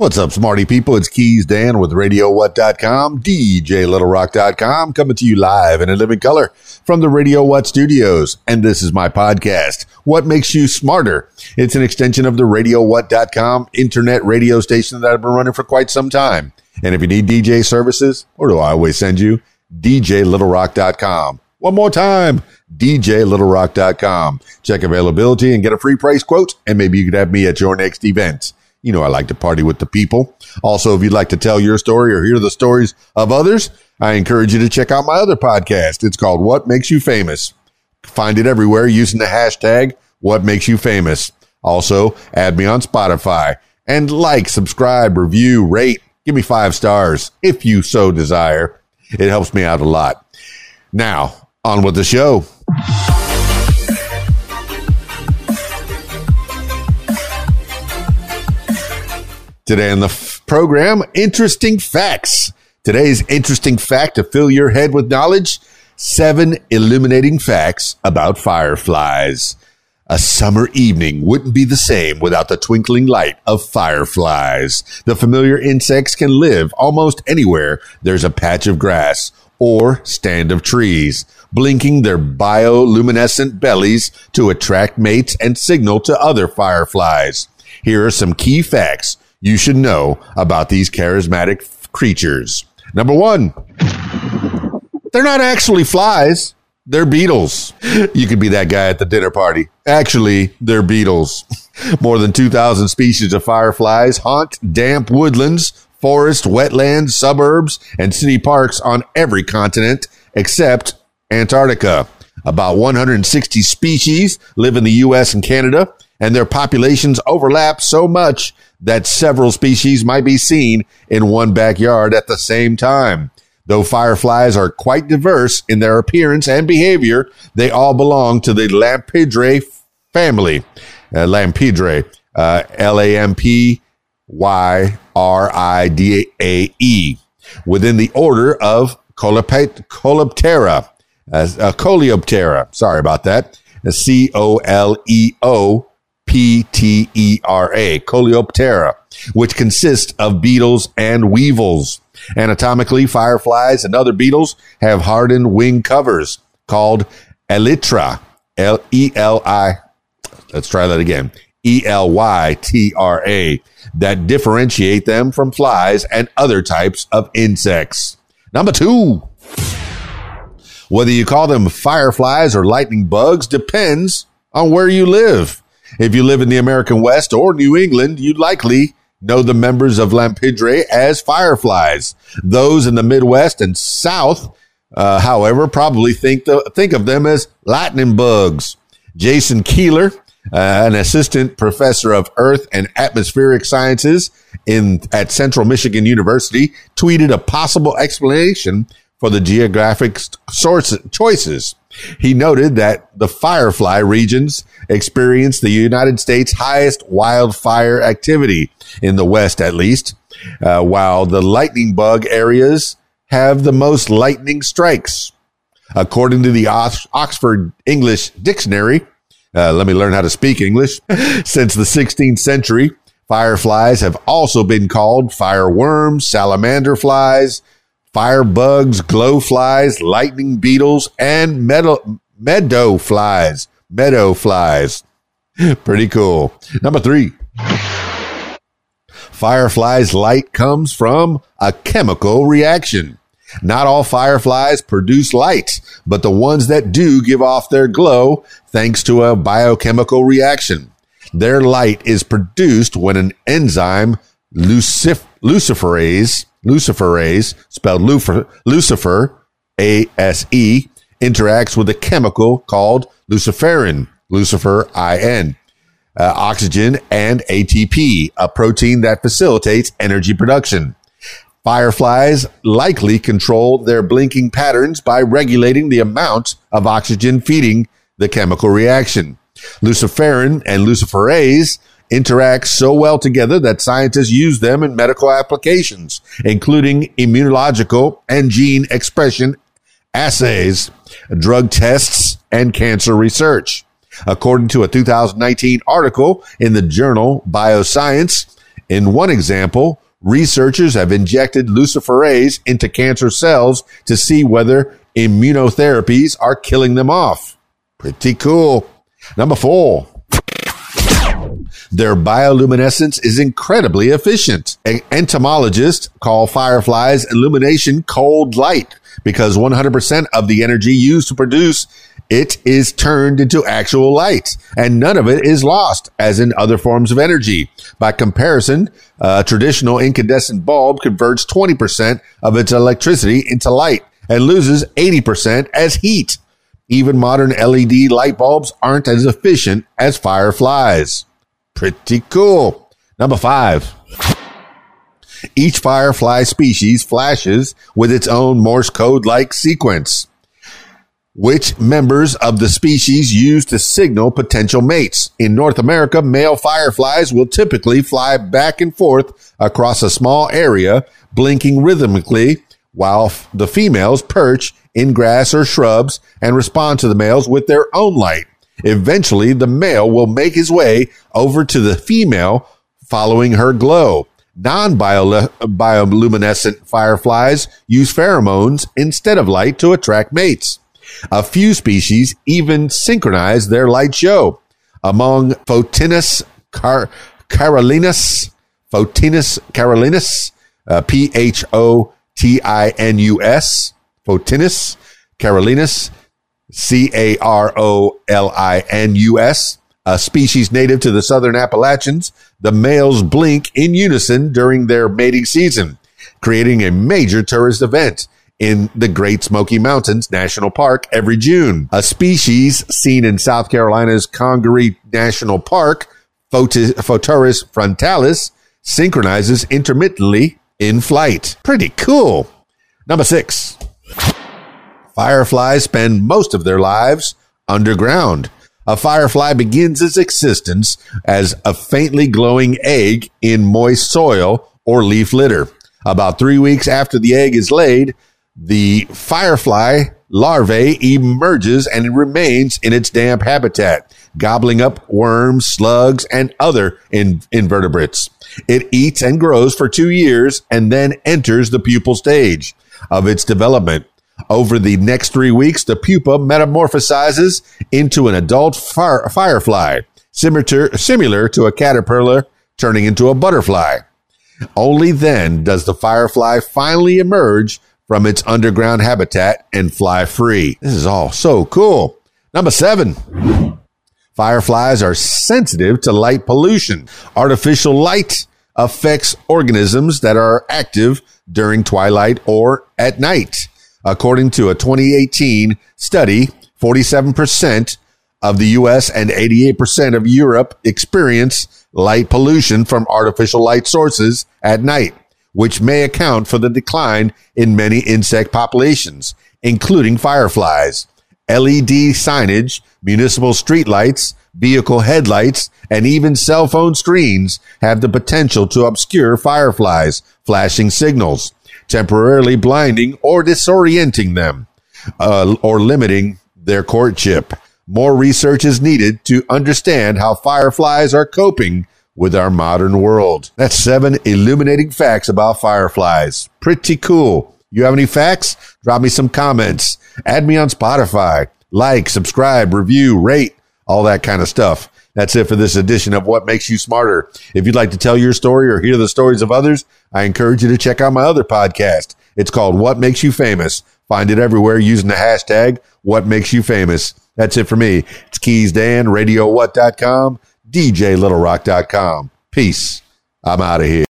What's up, smarty people? It's Keys Dan with RadioWhat.com, DJLittleRock.com, coming to you live in a living color from the Radio What studios. And this is my podcast, What Makes You Smarter? It's an extension of the RadioWhat.com internet radio station that I've been running for quite some time. And if you need DJ services, where do I always send you? DJLittleRock.com. One more time, DJLittleRock.com. Check availability and get a free price quote, and maybe you could have me at your next event. You know, I like to party with the people. Also, if you'd like to tell your story or hear the stories of others, I encourage you to check out my other podcast. It's called What Makes You Famous. Find it everywhere using the hashtag What Makes You Famous. Also, add me on Spotify and like, subscribe, review, rate. Give me five stars if you so desire. It helps me out a lot. Now, on with the show. Today on the f- program, interesting facts. Today's interesting fact to fill your head with knowledge seven illuminating facts about fireflies. A summer evening wouldn't be the same without the twinkling light of fireflies. The familiar insects can live almost anywhere there's a patch of grass or stand of trees, blinking their bioluminescent bellies to attract mates and signal to other fireflies. Here are some key facts you should know about these charismatic f- creatures. Number one, they're not actually flies. They're beetles. You could be that guy at the dinner party. Actually, they're beetles. More than 2,000 species of fireflies haunt damp woodlands, forests, wetlands, suburbs, and city parks on every continent except Antarctica. About 160 species live in the U.S. and Canada, and their populations overlap so much that several species might be seen in one backyard at the same time. Though fireflies are quite diverse in their appearance and behavior, they all belong to the Lampyridae family. Uh, Lampyridae, uh, L A M P Y R I D A E, within the order of Coleoptera. Uh, uh, Coleoptera, sorry about that. C O L E O P T E R A, Coleoptera, which consists of beetles and weevils. Anatomically, fireflies and other beetles have hardened wing covers called elytra, L E L I. Let's try that again. E L Y T R A that differentiate them from flies and other types of insects. Number two, whether you call them fireflies or lightning bugs depends on where you live. If you live in the American West or New England, you likely know the members of Lampyridae as fireflies. Those in the Midwest and South, uh, however, probably think the, think of them as lightning bugs. Jason Keeler, uh, an assistant professor of Earth and Atmospheric Sciences in at Central Michigan University, tweeted a possible explanation for the geographic source choices. He noted that the firefly regions experience the United States' highest wildfire activity in the West, at least, uh, while the lightning bug areas have the most lightning strikes. According to the Oxford English Dictionary, uh, let me learn how to speak English. Since the 16th century, fireflies have also been called fireworms, salamander flies, firebugs, glow flies, lightning beetles, and meadow, meadow flies. Meadow flies. Pretty cool. Number three. Fireflies' light comes from a chemical reaction. Not all fireflies produce light, but the ones that do give off their glow thanks to a biochemical reaction. Their light is produced when an enzyme, lucif- luciferase, luciferase, spelled Lucifer, Lucifer, A-S-E, interacts with a chemical called luciferin, Lucifer, I-N, uh, oxygen, and ATP, a protein that facilitates energy production. Fireflies likely control their blinking patterns by regulating the amount of oxygen feeding the chemical reaction. Luciferin and luciferase interact so well together that scientists use them in medical applications, including immunological and gene expression assays, drug tests, and cancer research. According to a 2019 article in the journal Bioscience, In one example, researchers have injected luciferase into cancer cells to see whether immunotherapies are killing them off. Pretty cool. Number four. Their bioluminescence is incredibly efficient. Entomologists call fireflies illumination cold light because 100% of the energy used to produce it is turned into actual light and none of it is lost as in other forms of energy. By comparison, a traditional incandescent bulb converts 20% of its electricity into light and loses 80% as heat. Even modern LED light bulbs aren't as efficient as fireflies. Pretty cool. Number five. Each firefly species flashes with its own Morse code like sequence, which members of the species use to signal potential mates. In North America, male fireflies will typically fly back and forth across a small area, blinking rhythmically, while the females perch in grass or shrubs and respond to the males with their own light. Eventually, the male will make his way over to the female following her glow. Non bioluminescent fireflies use pheromones instead of light to attract mates. A few species even synchronize their light show. Among Photinus car- carolinus, Photinus carolinus, uh, P H O T I N U S, Photinus carolinus, C A R O L I N U S, a species native to the southern Appalachians. The males blink in unison during their mating season, creating a major tourist event in the Great Smoky Mountains National Park every June. A species seen in South Carolina's Congaree National Park, Photuris frontalis, synchronizes intermittently in flight. Pretty cool. Number six. Fireflies spend most of their lives underground. A firefly begins its existence as a faintly glowing egg in moist soil or leaf litter. About three weeks after the egg is laid, the firefly larvae emerges and remains in its damp habitat, gobbling up worms, slugs, and other in- invertebrates. It eats and grows for two years and then enters the pupal stage of its development. Over the next three weeks, the pupa metamorphosizes into an adult fire- firefly, similar, similar to a caterpillar turning into a butterfly. Only then does the firefly finally emerge from its underground habitat and fly free. This is all so cool. Number seven. Fireflies are sensitive to light pollution. Artificial light affects organisms that are active during twilight or at night. According to a 2018 study, 47% of the US and 88% of Europe experience light pollution from artificial light sources at night, which may account for the decline in many insect populations, including fireflies. LED signage, municipal streetlights, vehicle headlights, and even cell phone screens have the potential to obscure fireflies' flashing signals temporarily blinding or disorienting them, uh, or limiting their courtship. More research is needed to understand how fireflies are coping with our modern world. That's seven illuminating facts about fireflies. Pretty cool. You have any facts? Drop me some comments. Add me on Spotify. Like, subscribe, review, rate, all that kind of stuff. That's it for this edition of What Makes You Smarter. If you'd like to tell your story or hear the stories of others, I encourage you to check out my other podcast. It's called What Makes You Famous. Find it everywhere using the hashtag What Makes You Famous. That's it for me. It's Keys Dan, RadioWhat.com, DJLittleRock.com. Peace. I'm out of here.